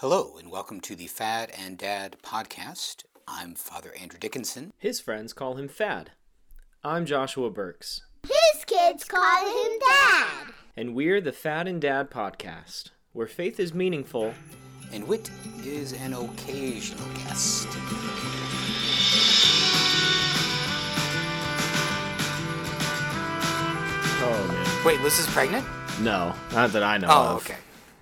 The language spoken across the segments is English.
Hello, and welcome to the Fad and Dad podcast. I'm Father Andrew Dickinson. His friends call him Fad. I'm Joshua Burks, His kids call him Dad. and we're the Fad and Dad podcast, where faith is meaningful. And Wit is an occasional guest. Oh man. Wait, Liz is pregnant? No, not that I know Oh, of. okay.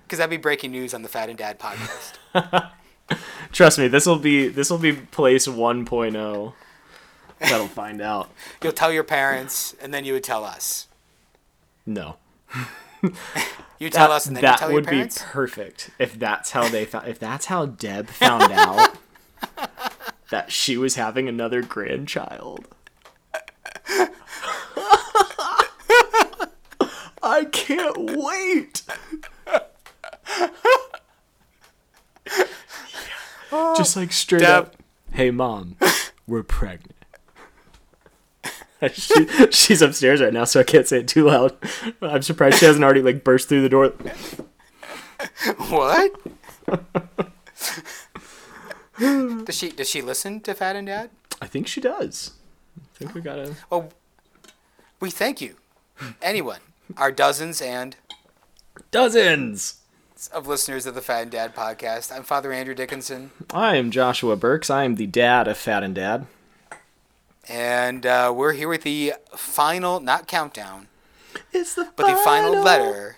Because that'd be breaking news on the Fad and Dad podcast. Trust me, this will be this will be place 1.0. That'll find out. You'll tell your parents, and then you would tell us. No. You tell That, us, and then you that tell us. That would be perfect if that's how they found if that's how Deb found out that she was having another grandchild. I can't wait. Oh. Just like straight Deb. up, hey mom, we're pregnant. she, she's upstairs right now, so I can't say it too loud. I'm surprised she hasn't already like burst through the door. What? does she does she listen to Fad and Dad? I think she does. I think we gotta. Well, we thank you, anyone, our dozens and Dozens! Of listeners of the Fad and Dad podcast. I'm Father Andrew Dickinson, I am Joshua Burks. I am the dad of Fad and Dad. and uh, we're here with the final, not countdown, It's the but the final letter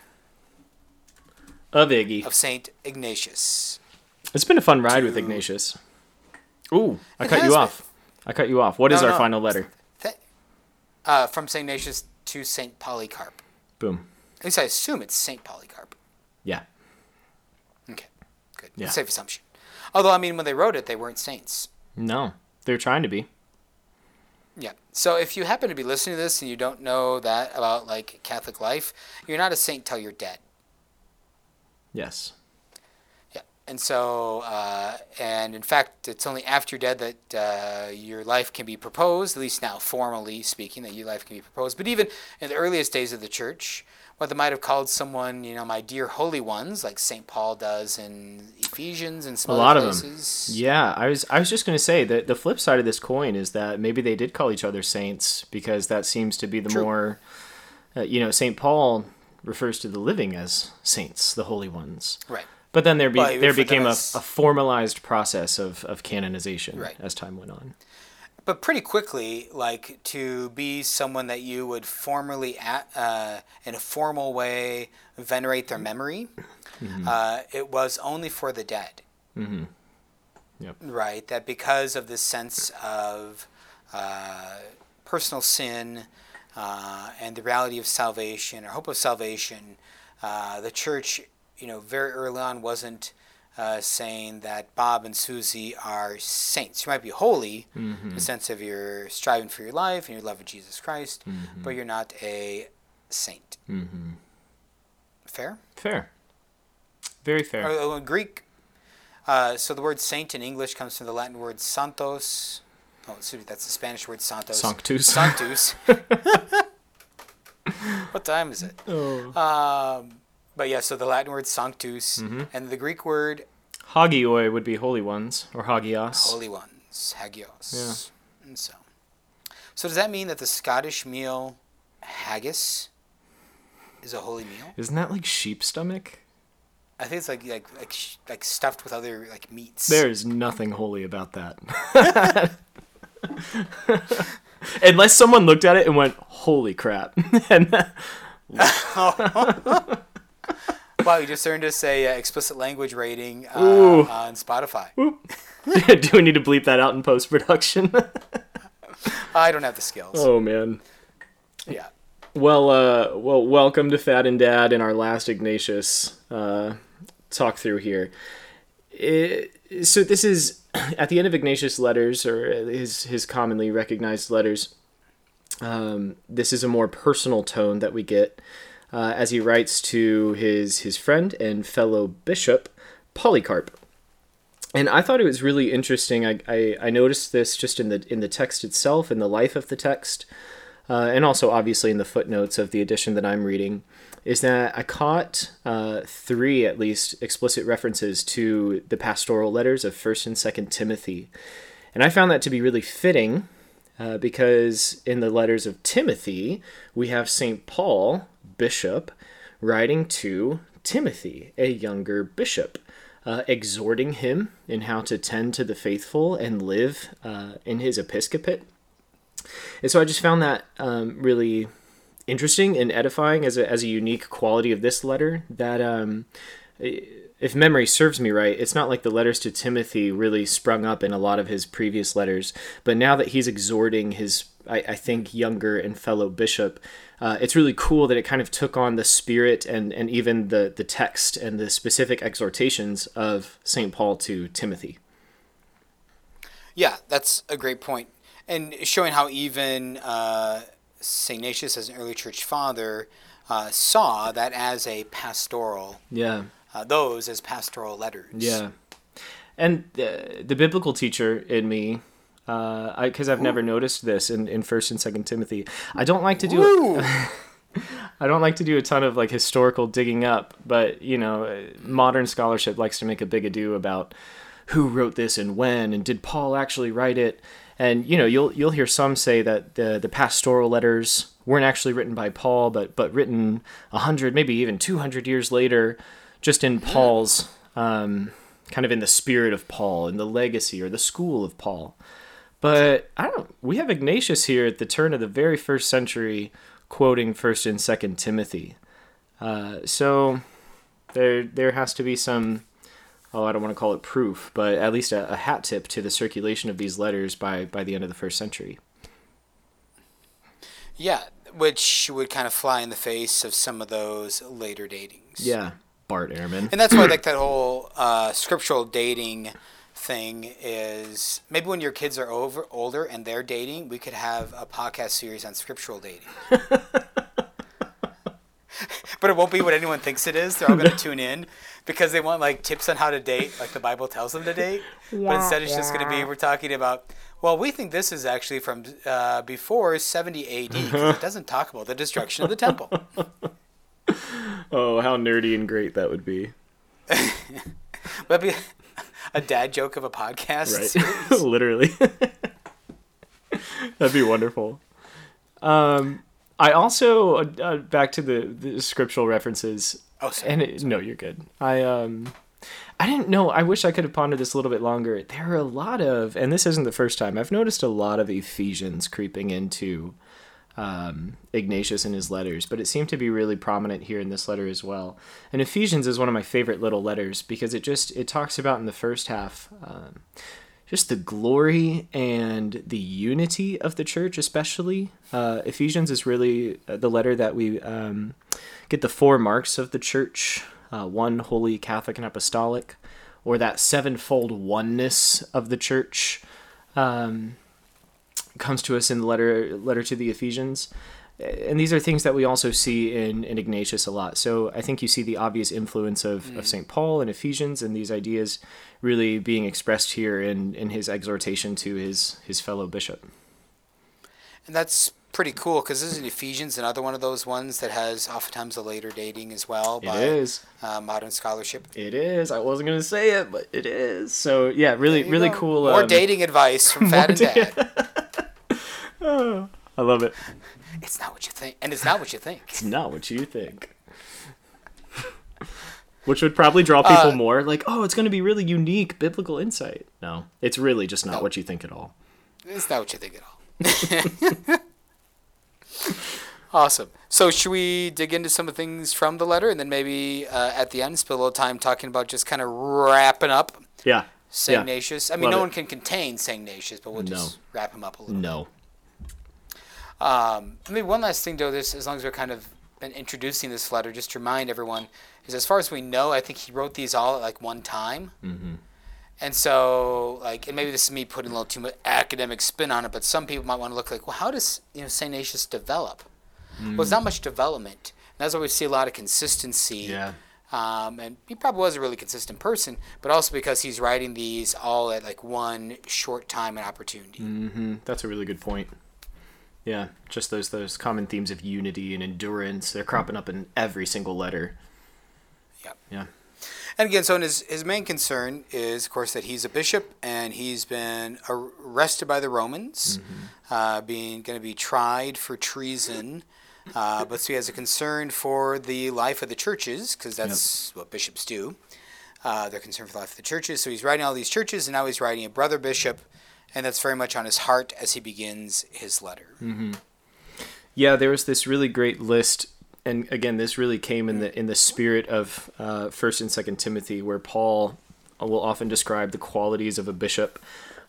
of Iggy. of Saint Ignatius. It's been a fun ride with Ignatius. Ooh, I It cut you been. off. I cut you off. What is No, our no. final letter? Th- uh, from Saint Ignatius to Saint Polycarp. Boom. At least I assume it's Saint Polycarp. Yeah. Good. Yeah. Safe assumption. Although I mean, when they wrote it, they weren't saints. No, they're trying to be. Yeah. So if you happen to be listening to this and you don't know that about like Catholic life, you're not a saint till you're dead. Yes. Yeah. And so, uh, and in fact, it's only after you're dead that uh, your life can be proposed, at least now formally speaking, that your life can be proposed. But even in the earliest days of the church, what they might have called someone, you know, my dear holy ones, like St. Paul does in Ephesians and some A other lot of places. them. Yeah, I was I was just gonna say that the flip side of this coin is that maybe they did call each other saints because that seems to be the True. more, uh, you know, Saint Paul refers to the living as saints, the holy ones. Right. But then there be, Well, there became a, a formalized process of, of canonization Right. as time went on. But pretty quickly, like to be someone that you would formally, a- uh, in a formal way, venerate their memory, uh, it was only for the dead. Mm-hmm. Yep. Right. That because of this sense of uh, personal sin uh, and the reality of salvation or hope of salvation, uh, the church, you know, very early on wasn't uh, saying that Bob and Susie are saints. You might be holy in the sense of you're striving for your life and your love of Jesus Christ, but you're not a saint. Mm-hmm. Fair? Fair. Very fair. Or, or Greek, uh, so the word saint in English comes from the Latin word santos. Oh, excuse me, that's the Spanish word santos. Sanctus. Sanctus. what time is it? oh. Um, but yeah, so the Latin word sanctus Mm-hmm. and the Greek word Hagioi would be holy ones or hagios. holy ones, hagios. Yeah. And so, so does that mean that the Scottish meal haggis is a holy meal? Isn't that like sheep stomach? I think it's like like like like stuffed with other like meats. There is nothing holy about that. Unless someone looked at it and went, "Holy crap!" and Wow, you just earned us a uh, explicit language rating uh, on Spotify. do we need to bleep that out in post production? I don't have the skills. oh man. Yeah. Well, uh, well, welcome to Fad and Dad in our last Ignatius uh, talk through here. It, so this is at the end of Ignatius' letters, or his his commonly recognized letters. Um, this is a more personal tone that we get uh, as he writes to his his friend and fellow bishop Polycarp. And I thought it was really interesting. I, I, I noticed this just in the in the text itself, in the life of the text. uh, and also obviously in the footnotes of the edition that I'm reading, is that I caught uh, three at least explicit references to the pastoral letters of First and Second Timothy, and I found that to be really fitting uh, because in the letters of Timothy we have Saint Paul, bishop, writing to Timothy, a younger bishop. Uh, exhorting him in how to tend to the faithful and live uh, in his episcopate. And so I just found that um, really interesting and edifying as a, as a unique quality of this letter that um, if memory serves me right it's not like the letters to timothy really sprung up in a lot of his previous letters but now that he's exhorting his i, I think younger and fellow bishop uh, it's really cool that it kind of took on the spirit and, and even the, the text and the specific exhortations of st paul to timothy yeah that's a great point and showing how even uh, St. Ignatius, as an early church father, uh, saw that as a pastoral. Yeah. Uh, those as pastoral letters. Yeah. And uh, the biblical teacher in me, because uh, I've never noticed this in, in First and Second Timothy, I don't like to do. I don't like to do a ton of like historical digging up, but you know, modern scholarship likes to make a big ado about who wrote this and when, and did Paul actually write it? And you know, you'll you'll hear some say that the the pastoral letters weren't actually written by Paul, but but written a hundred, maybe even two hundred years later, just in Paul's um, kind of in the spirit of Paul, in the legacy or the school of Paul. But I don't. We have Ignatius here at the turn of the very first century, quoting First and Second Timothy. Uh, so there there has to be some oh, I don't want to call it proof, but at least a, a, hat tip to the circulation of these letters by, by the end of the first century. Yeah, which would kind of fly in the face of some of those later datings. Yeah, Bart Ehrman. And that's why like that whole uh, scriptural dating thing is maybe when your kids are over older and they're dating, we could have a podcast series on scriptural dating. but it won't be what anyone thinks it is. They're all going to tune in because they want like tips on how to date, like the Bible tells them to date. Yeah, but instead, it's yeah. just going to be we're talking about. Well, we think this is actually from uh, before 70 AD because it doesn't talk about the destruction of the temple. oh, how nerdy and great that would be! That'd be a dad joke of a podcast. Right, literally. That'd be wonderful. Um, I also uh, uh, back to the, the scriptural references. Oh, sorry. and it, no, you're good. I um, I didn't know. I wish I could have pondered this a little bit longer. There are a lot of, and this isn't the first time I've noticed a lot of Ephesians creeping into um, Ignatius in his letters, but it seemed to be really prominent here in this letter as well. And Ephesians is one of my favorite little letters because it just it talks about in the first half. Um, just the glory and the unity of the church, especially. Uh, Ephesians is really uh, the letter that we um, get the four marks of the church uh, one, holy, Catholic, and apostolic, or that sevenfold oneness of the church. Um, comes to us in the letter letter to the Ephesians and these are things that we also see in, in Ignatius a lot. So I think you see the obvious influence of, mm. of St. Paul and Ephesians and these ideas really being expressed here in, in his exhortation to his, his fellow bishop. And that's pretty cool because isn't Ephesians another one of those ones that has oftentimes a later dating as well by it is. Uh, modern scholarship? It is. I wasn't going to say it, but it is. So yeah, really, really go. cool. More um, dating advice from Fad and Dad. oh, I love it. It's not what you think, and it's not what you think. it's not what you think. Which would probably draw people uh, more. Like, oh, it's going to be really unique biblical insight. No, it's really just not no, what you think at all. It's not what you think at all. awesome. So, should we dig into some of the things from the letter, and then maybe uh, at the end spend a little time talking about just kind of wrapping up? Yeah. St. Yeah. Ignatius. I mean, Love no it. one can contain. Ignatius, but we'll just no. wrap him up a little. No. Bit. Um, I mean, one last thing, though, this as long as we're kind of been introducing this letter, just to remind everyone, is as far as we know, I think he wrote these all at like one time. Mm-hmm. And so, like, and maybe this is me putting a little too much academic spin on it, but some people might want to look like, well, how does you know Saint Ignatius develop? Mm. Well, it's not much development. And that's why we see a lot of consistency. Yeah. Um, and he probably was a really consistent person, but also because he's writing these all at like one short time and opportunity. Mm-hmm. That's a really good point. Yeah, just those those common themes of unity and endurance. They're cropping up in every single letter. Yep. Yeah. And again, so his, his main concern is, of course, that he's a bishop and he's been arrested by the Romans, uh, being going to be tried for treason. Uh, but so he has a concern for the life of the churches, because that's what bishops do. Uh, they're concerned for the life of the churches. So he's writing all these churches, and now he's writing a brother bishop, and that's very much on his heart as he begins his letter. Yeah, there was this really great list, and again, this really came in the in the spirit of uh, First and Second Timothy, where Paul will often describe the qualities of a bishop.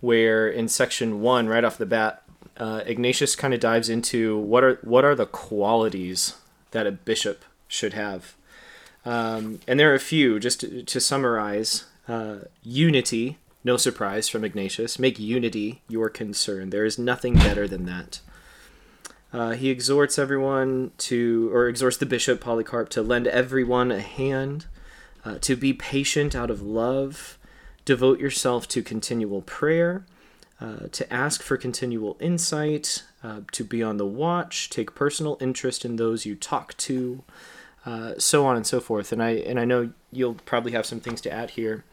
Where in section one, right off the bat, uh, Ignatius kind of dives into what are what are the qualities that a bishop should have, um, and there are a few. Just to, to summarize, uh, unity. No surprise from Ignatius. Make unity your concern. There is nothing better than that. Uh, he exhorts everyone to, or exhorts the bishop Polycarp to lend everyone a hand, uh, to be patient out of love, devote yourself to continual prayer, uh, to ask for continual insight, uh, to be on the watch, take personal interest in those you talk to, uh, so on and so forth. And I and I know you'll probably have some things to add here,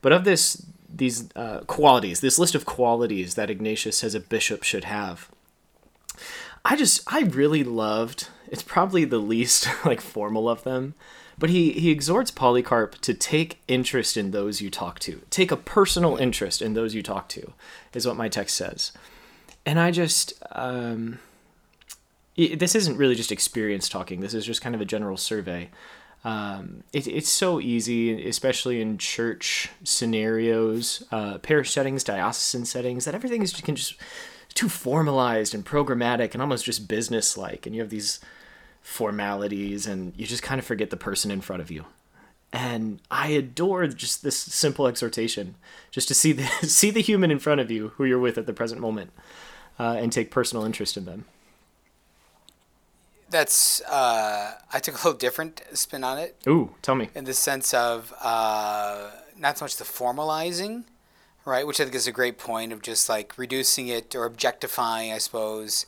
but of this these uh, qualities, this list of qualities that Ignatius says a bishop should have. I just I really loved. It's probably the least like formal of them, but he he exhorts Polycarp to take interest in those you talk to. Take a personal interest in those you talk to, is what my text says. And I just um, this isn't really just experience talking. This is just kind of a general survey. Um, it, it's so easy, especially in church scenarios, uh, parish settings, diocesan settings, that everything is can just too formalized and programmatic and almost just business like. And you have these formalities, and you just kind of forget the person in front of you. And I adore just this simple exhortation, just to see the see the human in front of you, who you're with at the present moment, uh, and take personal interest in them. That's, uh, I took a little different spin on it. Ooh, tell me. in the sense of uh, not so much the formalizing, right? Which I think is a great point of just like reducing it or objectifying, I suppose,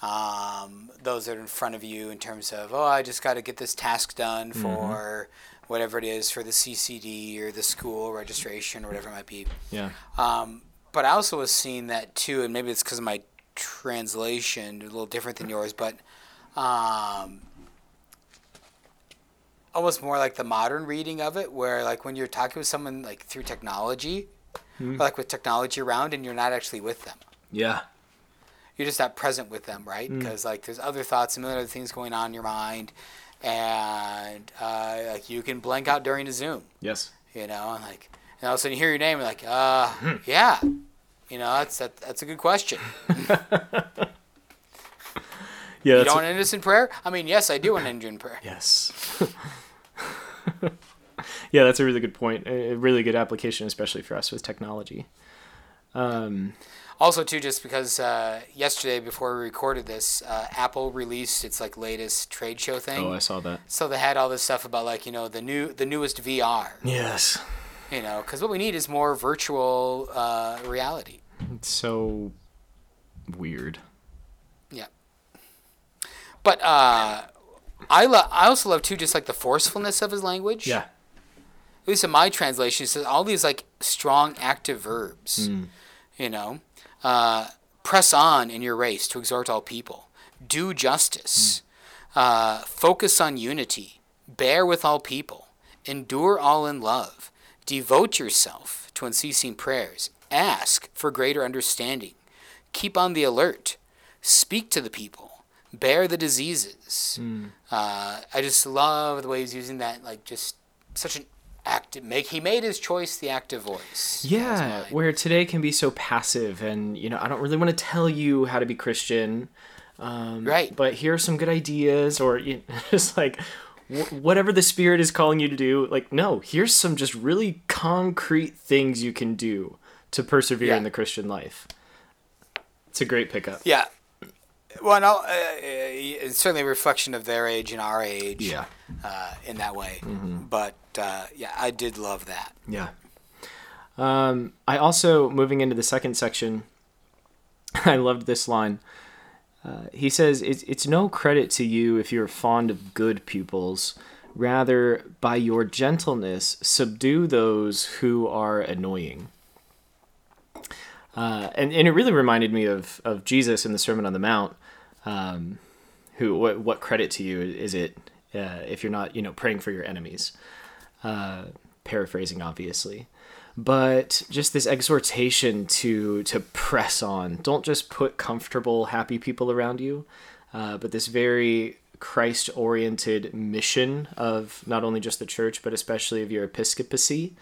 um, those that are in front of you in terms of, oh, I just got to get this task done for whatever it is for the CCD or the school registration or whatever it might be. Yeah. Um, but I also was seeing that too, and maybe it's because of my translation, a little different than yours, but um, almost more like the modern reading of it, where like when you're talking with someone like through technology, or like with technology around, and you're not actually with them. Yeah. You're just not present with them, right? Mm. Because like there's other thoughts, a million other things going on in your mind, and uh, like you can blank out during a Zoom Yes. you know, and like, and all of a sudden you hear your name, and like, uh, Hmm. yeah, you know, that's that, that's a good question. Yeah. You don't want an innocent prayer? I mean, yes, I do want an innocent prayer. Yes. yeah, that's a really good point. A a really good application, especially for us with technology. Um, Also, too, just because uh, yesterday before we recorded this, uh, Apple released its like latest trade show thing. oh, I saw that. so they had all this stuff about like you know the new the newest VR. Yes. You know, because what we need is more virtual uh, reality. It's so weird. But uh, I lo- I also love too just like the forcefulness of his language. Yeah. at least in my translation, it says all these like strong active verbs. You know, uh, press on in your race to exhort all people, do justice, uh, focus on unity, bear with all people, endure all in love, devote yourself to unceasing prayers, ask for greater understanding, keep on the alert, speak to the people, bear the diseases. Uh, I just love the way he's using that, like just such an active make. He made his choice the active voice. Yeah, where today can be so passive, and you know, I don't really want to tell you how to be Christian. Um, Right. But here are some good ideas, or you just like wh- whatever the Spirit is calling you to do. Like, no, here's some just really concrete things you can do to persevere Yeah. in the Christian life. It's a great pickup. Yeah. Well, no, uh, it's certainly a reflection of their age and our age. Yeah. Uh, in that way, but uh, yeah, I did love that. Yeah. Um, I also moving into the second section. I loved this line. Uh, he says it's, it's no credit to you if you're fond of good pupils. Rather, by your gentleness, subdue those who are annoying. Uh, and, and it really reminded me of, of Jesus in the Sermon on the Mount. Um, who what, what credit to you is it uh, if you're not you know praying for your enemies? Uh, paraphrasing, obviously, but just this exhortation to to press on. Don't just put comfortable, happy people around you, uh, but this very Christ oriented mission of not only just the church, but especially of your episcopacy.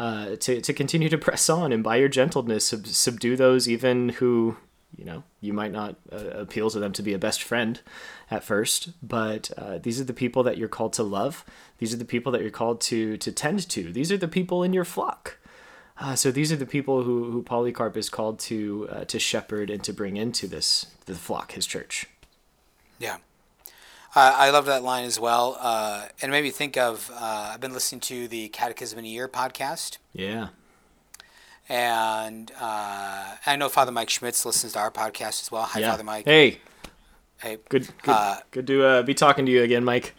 Uh, to, to continue to press on and by your gentleness sub- subdue those even who you know you might not uh, appeal to them to be a best friend at first. But uh, these are the people that you're called to love. These are the people that you're called to to tend to. These are the people in your flock. Uh, so these are the people who, who Polycarp is called to uh, to shepherd and to bring into this the flock, his church. Yeah, uh, I love that line as well, uh, and it made me think of. Uh, I've been listening to the Catechism in a Year podcast, Yeah. and uh, I know Father Mike Schmitz listens to our podcast as well. Hi, yeah. Father Mike. Hey, Hey. good good, Uh, good to uh, be talking to you again, Mike.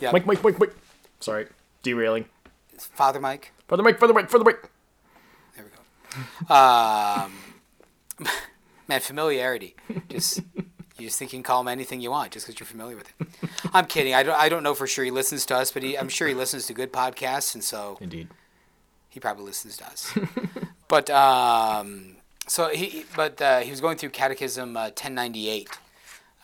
Yeah, Mike, Mike, Mike, Mike. Sorry, derailing. Father Mike. Brother Mike, brother Mike, brother Mike. There we go. Um, man, familiarity. Just you just think you can call him anything you want just because you're familiar with it. I'm kidding. I don't. I don't know for sure he listens to us, but he, I'm sure he listens to good podcasts, and so Indeed. he probably listens to us. but um, so he, but uh, he was going through Catechism uh, 1098,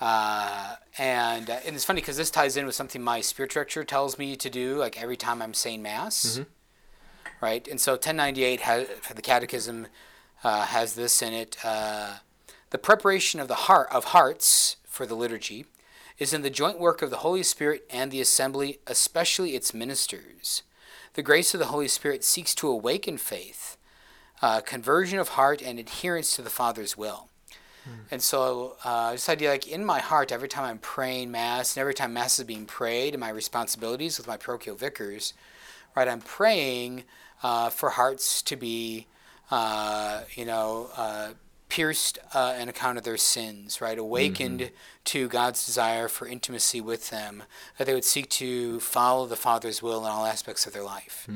uh, and uh, and it's funny because this ties in with something my spiritual director tells me to do, like every time I'm saying mass, right? And so 1098 has for the Catechism uh, has this in it: uh, the preparation of the heart of hearts for the liturgy is in the joint work of the Holy Spirit and the assembly, especially its ministers. The grace of the Holy Spirit seeks to awaken faith, uh, conversion of heart, and adherence to the Father's will. And so, uh, this idea, like in my heart, every time I'm praying Mass and every time Mass is being prayed, and my responsibilities with my parochial vicars, right, I'm praying uh, for hearts to be, uh, you know, uh, pierced uh, on account of their sins, right, awakened to God's desire for intimacy with them, that they would seek to follow the Father's will in all aspects of their life.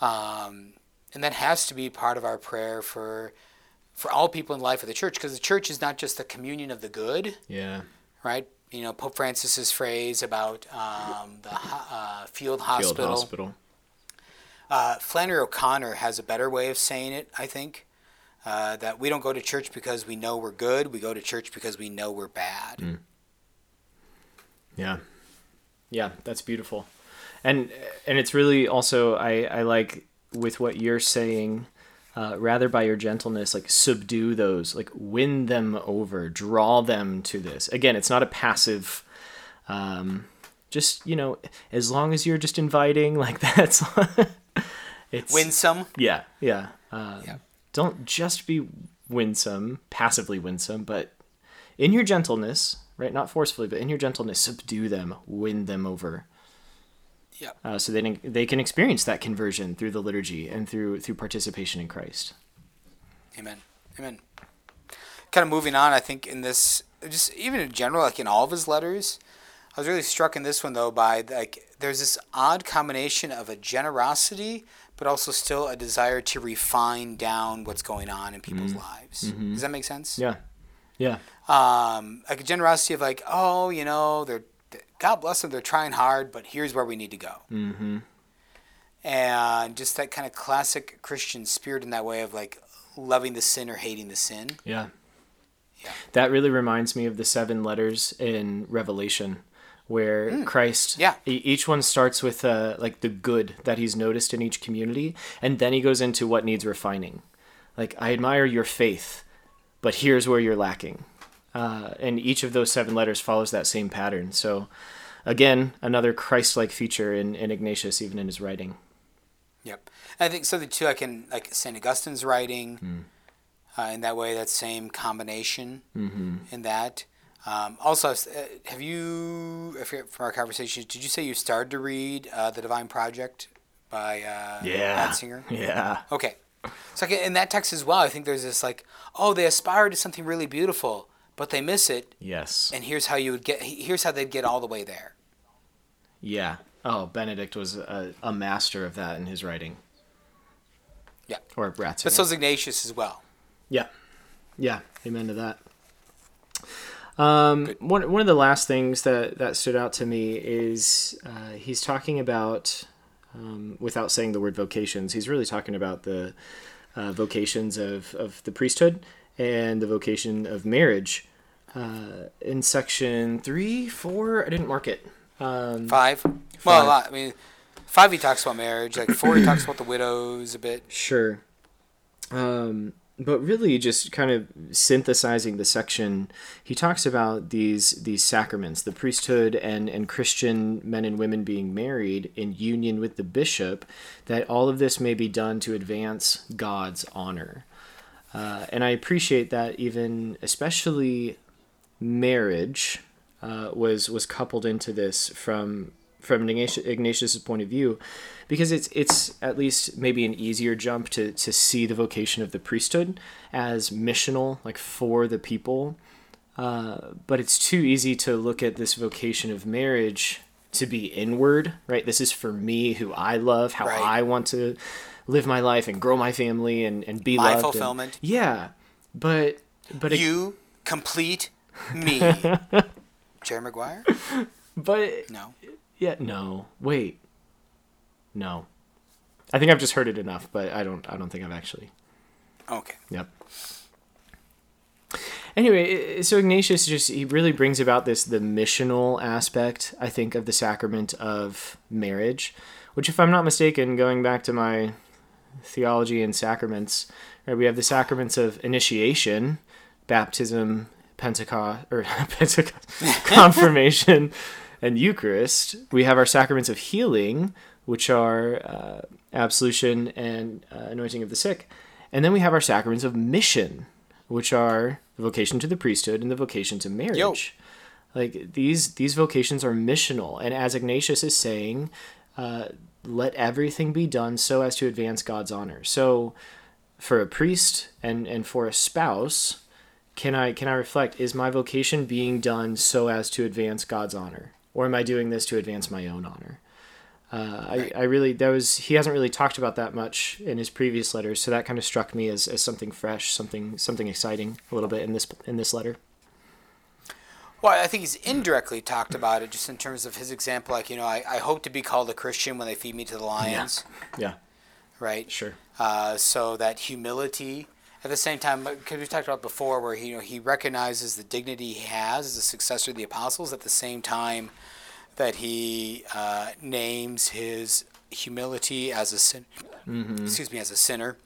Um, and that has to be part of our prayer for for all people in the life of the church, because the church is not just the communion of the good, Yeah. right? You know, Pope Francis's phrase about um, the uh, field Field hospital. hospital. Uh, Flannery O'Connor has a better way of saying it, I think. Uh, that we don't go to church because we know we're good. We go to church because we know we're bad. Yeah. Yeah, that's beautiful. And and it's really also I I like with what you're saying uh, rather by your gentleness like subdue those like win them over draw them to this again it's not a passive um just you know as long as you're just inviting like that's it's Winsome. yeah yeah, um, Yeah. Don't just be winsome passively winsome but in your gentleness right not forcefully but in your gentleness subdue them win them over Yeah. uh, so they they can experience that conversion through the liturgy and through through participation in Christ. Amen. Amen. Kind of moving on, I think in this, just even in general, like in all of his letters, I was really struck in this one though by like there's this odd combination of a generosity, but also still a desire to refine down what's going on in people's lives. Does that make sense? Yeah, yeah, Um, like a generosity of like, oh, you know, they're God bless them, they're trying hard, but here's where we need to go. mm-hmm. And just that kind of classic Christian spirit in that way of like loving the sin or hating the sin. yeah. Yeah. That really reminds me of the seven letters in Revelation, where Christ, Mm. Yeah. e- each one starts with uh, like the good that he's noticed in each community, and then he goes into what needs refining. Like I admire your faith, but here's where you're lacking. Uh, and each of those seven letters follows that same pattern. So, again, another Christ-like feature in, in Ignatius, even in his writing. Yep. I think something too, I can like Saint Augustine's writing, uh, in that way, that same combination in that. Um, also, uh, have you, I forget from our conversation, did you say you started to read uh, The Divine Project by uh, Ratzinger? Yeah. Okay. So in that text as well, I think there's this like, oh, they aspire to something really beautiful, but they miss it. Yes. And here's how you would get. Here's how they'd get all the way there. Yeah. Oh, Benedict was a, a master of that in his writing. Yeah. Or Ratzinger. But so's Ignatius as well. Yeah. Yeah. Amen to that. Um, one, one of the last things that, that stood out to me is uh, he's talking about, um, without saying the word vocations, he's really talking about the uh, vocations of, of the priesthood and the vocation of marriage. Uh, in section three, four, I didn't mark it. Um, Five. Well, a lot. I mean, five he talks about marriage. Like four he talks about the widows a bit. Sure. Um, but really, just kind of synthesizing the section, he talks about these these sacraments, the priesthood and and Christian men and women being married in union with the bishop, that all of this may be done to advance God's honor. Uh, and I appreciate that even, especially marriage, uh, was was coupled into this from from Ignatius, Ignatius's point of view, because it's it's at least maybe an easier jump to to see the vocation of the priesthood as missional, like for the people. Uh, but it's too easy to look at this vocation of marriage to be inward, right? This is for me, who I love, how Right. I want to live my life and grow my family and, and be My loved. and- fulfillment. yeah, but but it- You complete me. Jerry Maguire? but No. Yeah, no. Wait. No. I think I've just heard it enough, but I don't I don't think I've actually. Okay. Yep. Anyway, so Ignatius just he really brings about this the missional aspect, I think, of the sacrament of marriage, which if I'm not mistaken, going back to my theology and sacraments, right, we have the sacraments of initiation, baptism, Pentecost or Pentecost, confirmation, and Eucharist. We have our sacraments of healing, which are uh, absolution and uh, anointing of the sick, and then we have our sacraments of mission, which are the vocation to the priesthood and the vocation to marriage. Like these these vocations are missional, and as Ignatius is saying, uh, let everything be done so as to advance God's honor. So, for a priest and and for a spouse, can I can I reflect? Is my vocation being done so as to advance God's honor, or am I doing this to advance my own honor? Uh, I, I really that was he hasn't really talked about that much in his previous letters, so that kind of struck me as, as something fresh, something something exciting a little bit in this in this letter. Well, I think he's indirectly talked about it just in terms of his example. Like, you know, I, I hope to be called a Christian when they feed me to the lions, Yeah, right? sure. Uh, so that humility. At the same time, because we talked about before, where he, you know, he recognizes the dignity he has as a successor of the apostles. At the same time, that he uh, names his humility as a sin. Excuse me, as a sinner,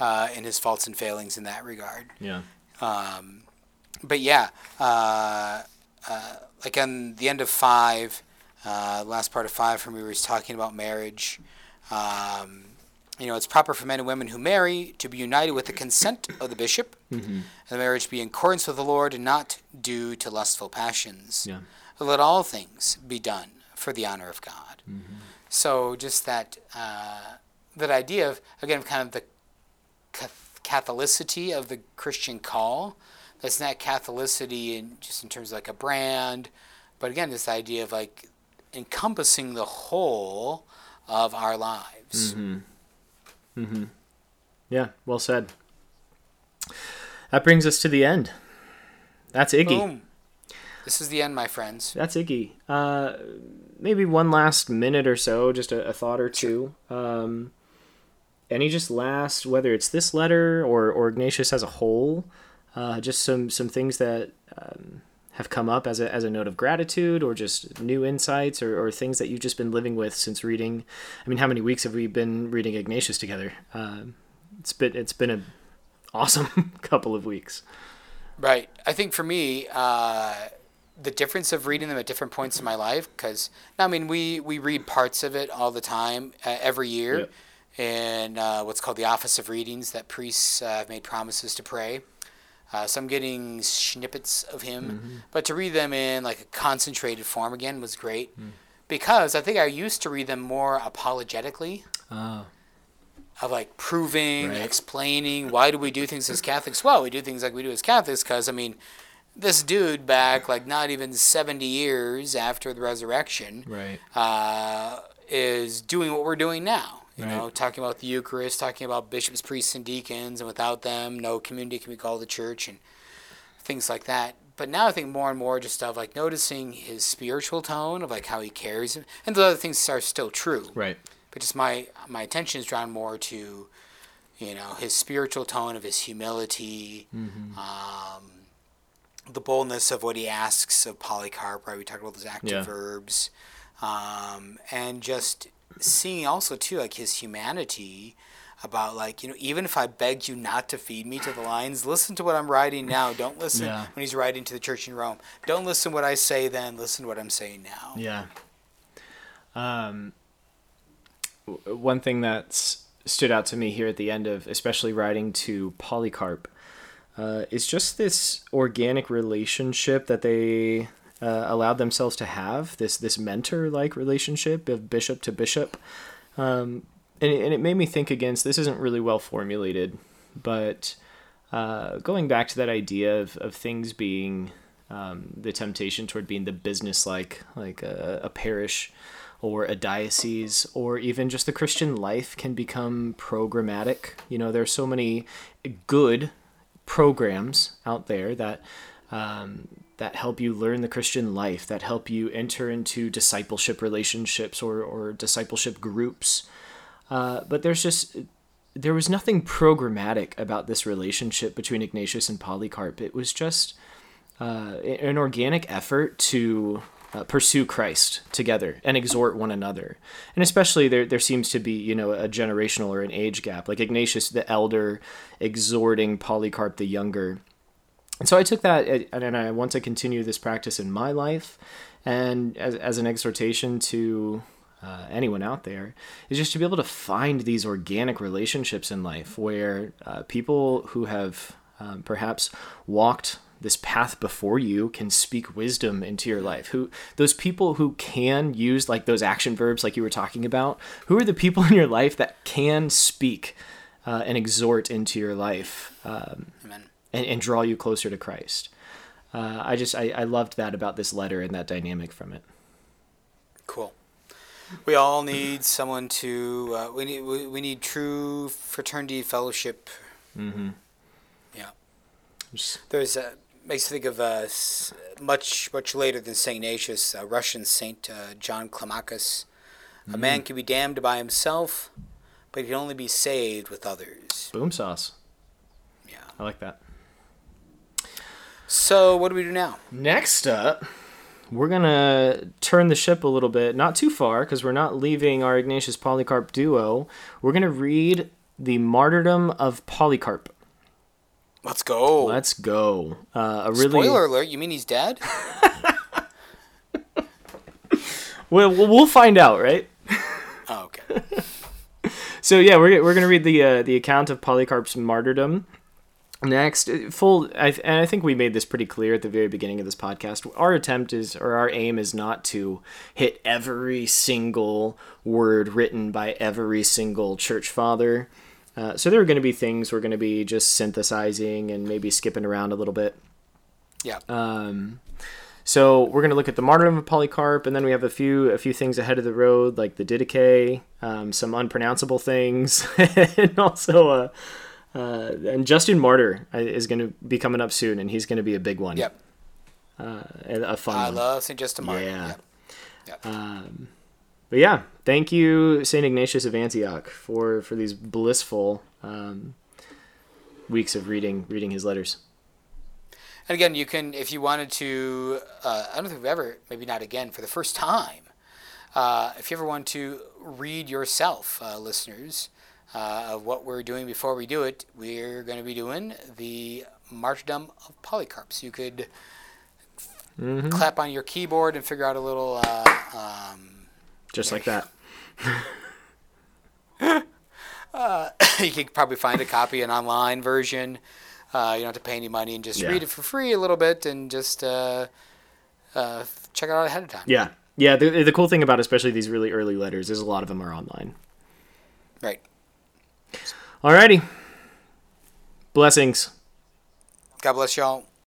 uh, and his faults and failings in that regard. Yeah, Um, but yeah, uh, uh, like on the end of five, uh, last part of five from where he was talking about marriage. Um, you know, it's proper for men and women who marry to be united with the consent of the bishop, mm-hmm. and the marriage be in accordance with the Lord and not due to lustful passions. yeah, Let all things be done for the honor of God. Mm-hmm. So just that uh, that idea of again of kind of the Catholicity of the Christian call. That's not Catholicity in just in terms of like a brand, but again this idea of like encompassing the whole of our lives. Mm-hmm. Yeah. Well said. That brings us to the end. That's Iggy. Boom. This is the end, my friends. That's Iggy. Uh, maybe one last minute or so, just a, a thought or two. Um, any just last, whether it's this letter or, or Ignatius as a whole, uh, just some, some things that um, have come up as a, as a note of gratitude or just new insights or, or things that you've just been living with since reading. I mean, how many weeks have we been reading Ignatius together? Um it's been it's been an awesome couple of weeks. Right. I think for me, uh, the difference of reading them at different points in my life, because I mean, we we read parts of it all the time, uh, every year, Yep. in uh, what's called the Office of Readings that priests uh, have made promises to pray. Uh, so I'm getting snippets of him, but to read them in like a concentrated form again was great, because I think I used to read them more apologetically Oh. of like proving, Right. explaining why do we do things as Catholics? Well, we do things like we do as Catholics because I mean, this dude back like not even 70 years after the resurrection Right. uh, is doing what we're doing now. You know, talking about the Eucharist, talking about bishops, priests, and deacons, and without them, no community can be called the church, and things like that. But now I think more and more just of like noticing his spiritual tone of like how he carries him, and the other things are still true. Right. But just my my attention is drawn more to, you know, his spiritual tone of his humility, um, the boldness of what he asks of Polycarp. Right, we talked about those active Yeah. verbs, um, and just seeing also too like his humanity about like you know even if I begged you not to feed me to the lions, listen to what I'm writing now. Don't listen Yeah. when he's writing to the church in Rome. Don't listen what I say then. Listen to what I'm saying now. Yeah. Um, w- one thing that's stood out to me here at the end of, especially writing to Polycarp, uh, is just this organic relationship that they uh, allowed themselves to have. This this mentor like relationship of bishop to bishop, um, and and it made me think against. This isn't really well formulated, but uh, going back to that idea of, of things being um, the temptation toward being the business like like a, a parish or a diocese or even just the christian life can become programmatic you know there's so many good programs out there that um, that help you learn the christian life that help you enter into discipleship relationships or, or discipleship groups uh, but there's just there was nothing programmatic about this relationship between Ignatius and Polycarp. It was just uh, an organic effort to uh, pursue Christ together and exhort one another. And especially there, there seems to be, you know, a generational or an age gap, like Ignatius the elder exhorting Polycarp the younger. And so I took that and I want to continue this practice in my life and as, as an exhortation to uh, anyone out there is just to be able to find these organic relationships in life where uh, people who have um, perhaps walked this path before you can speak wisdom into your life who those people who can use like those action verbs like you were talking about who are the people in your life that can speak uh, and exhort into your life um. And, and draw you closer to christ uh, i just I, I loved that about this letter and that dynamic from it Cool. We all need someone to. Uh, we need. We, we need true fraternity fellowship. mm-hmm. Yeah. There's a makes me think of uh, much much later than Saint Ignatius, a Russian saint uh, John Climacus. A man can be damned by himself, but he can only be saved with others. boom sauce Yeah. i like that So what do we do now? Next up, we're gonna turn the ship a little bit, not too far, because we're not leaving our Ignatius Polycarp duo. We're gonna read the Martyrdom of Polycarp. Let's go. Let's go. Uh, a really Spoiler alert! You mean he's dead? well, we'll find out, right? oh, okay. So yeah, we're, we're gonna read the uh, the account of Polycarp's martyrdom. Next, uh, full, I, and I think we made this pretty clear at the very beginning of this podcast. Our attempt is, or our aim is not to hit every single word written by every single church father. Uh, so there are going to be things we're going to be just synthesizing and maybe skipping around a little bit. Yeah. Um, so we're going to look at the martyrdom of Polycarp, and then we have a few a few things ahead of the road, like the Didache, um, some unpronounceable things, and also uh, uh, and Justin Martyr uh, is going to be coming up soon, and he's going to be a big one. Yep. Uh, a fun I one. love Saint Justin Martyr. Yeah. Yep. Um, but yeah, thank you, Saint Ignatius of Antioch, for for these blissful um, weeks of reading reading his letters. And again, you can, if you wanted to, uh, I don't think we've ever, maybe not again, for the first time, uh, if you ever want to read yourself, uh, listeners, uh, of what we're doing before we do it, we're going to be doing the Martyrdom of Polycarp. So you could Mm-hmm. clap on your keyboard and figure out a little. Uh, um, Just like that. you could probably find a copy, an online version. Uh, you don't have to pay any money and just Yeah. read it for free a little bit and just uh, uh, check it out ahead of time. Yeah, yeah. The, the cool thing about especially these really early letters is a lot of them are online. Right. Alrighty. Blessings. God bless y'all.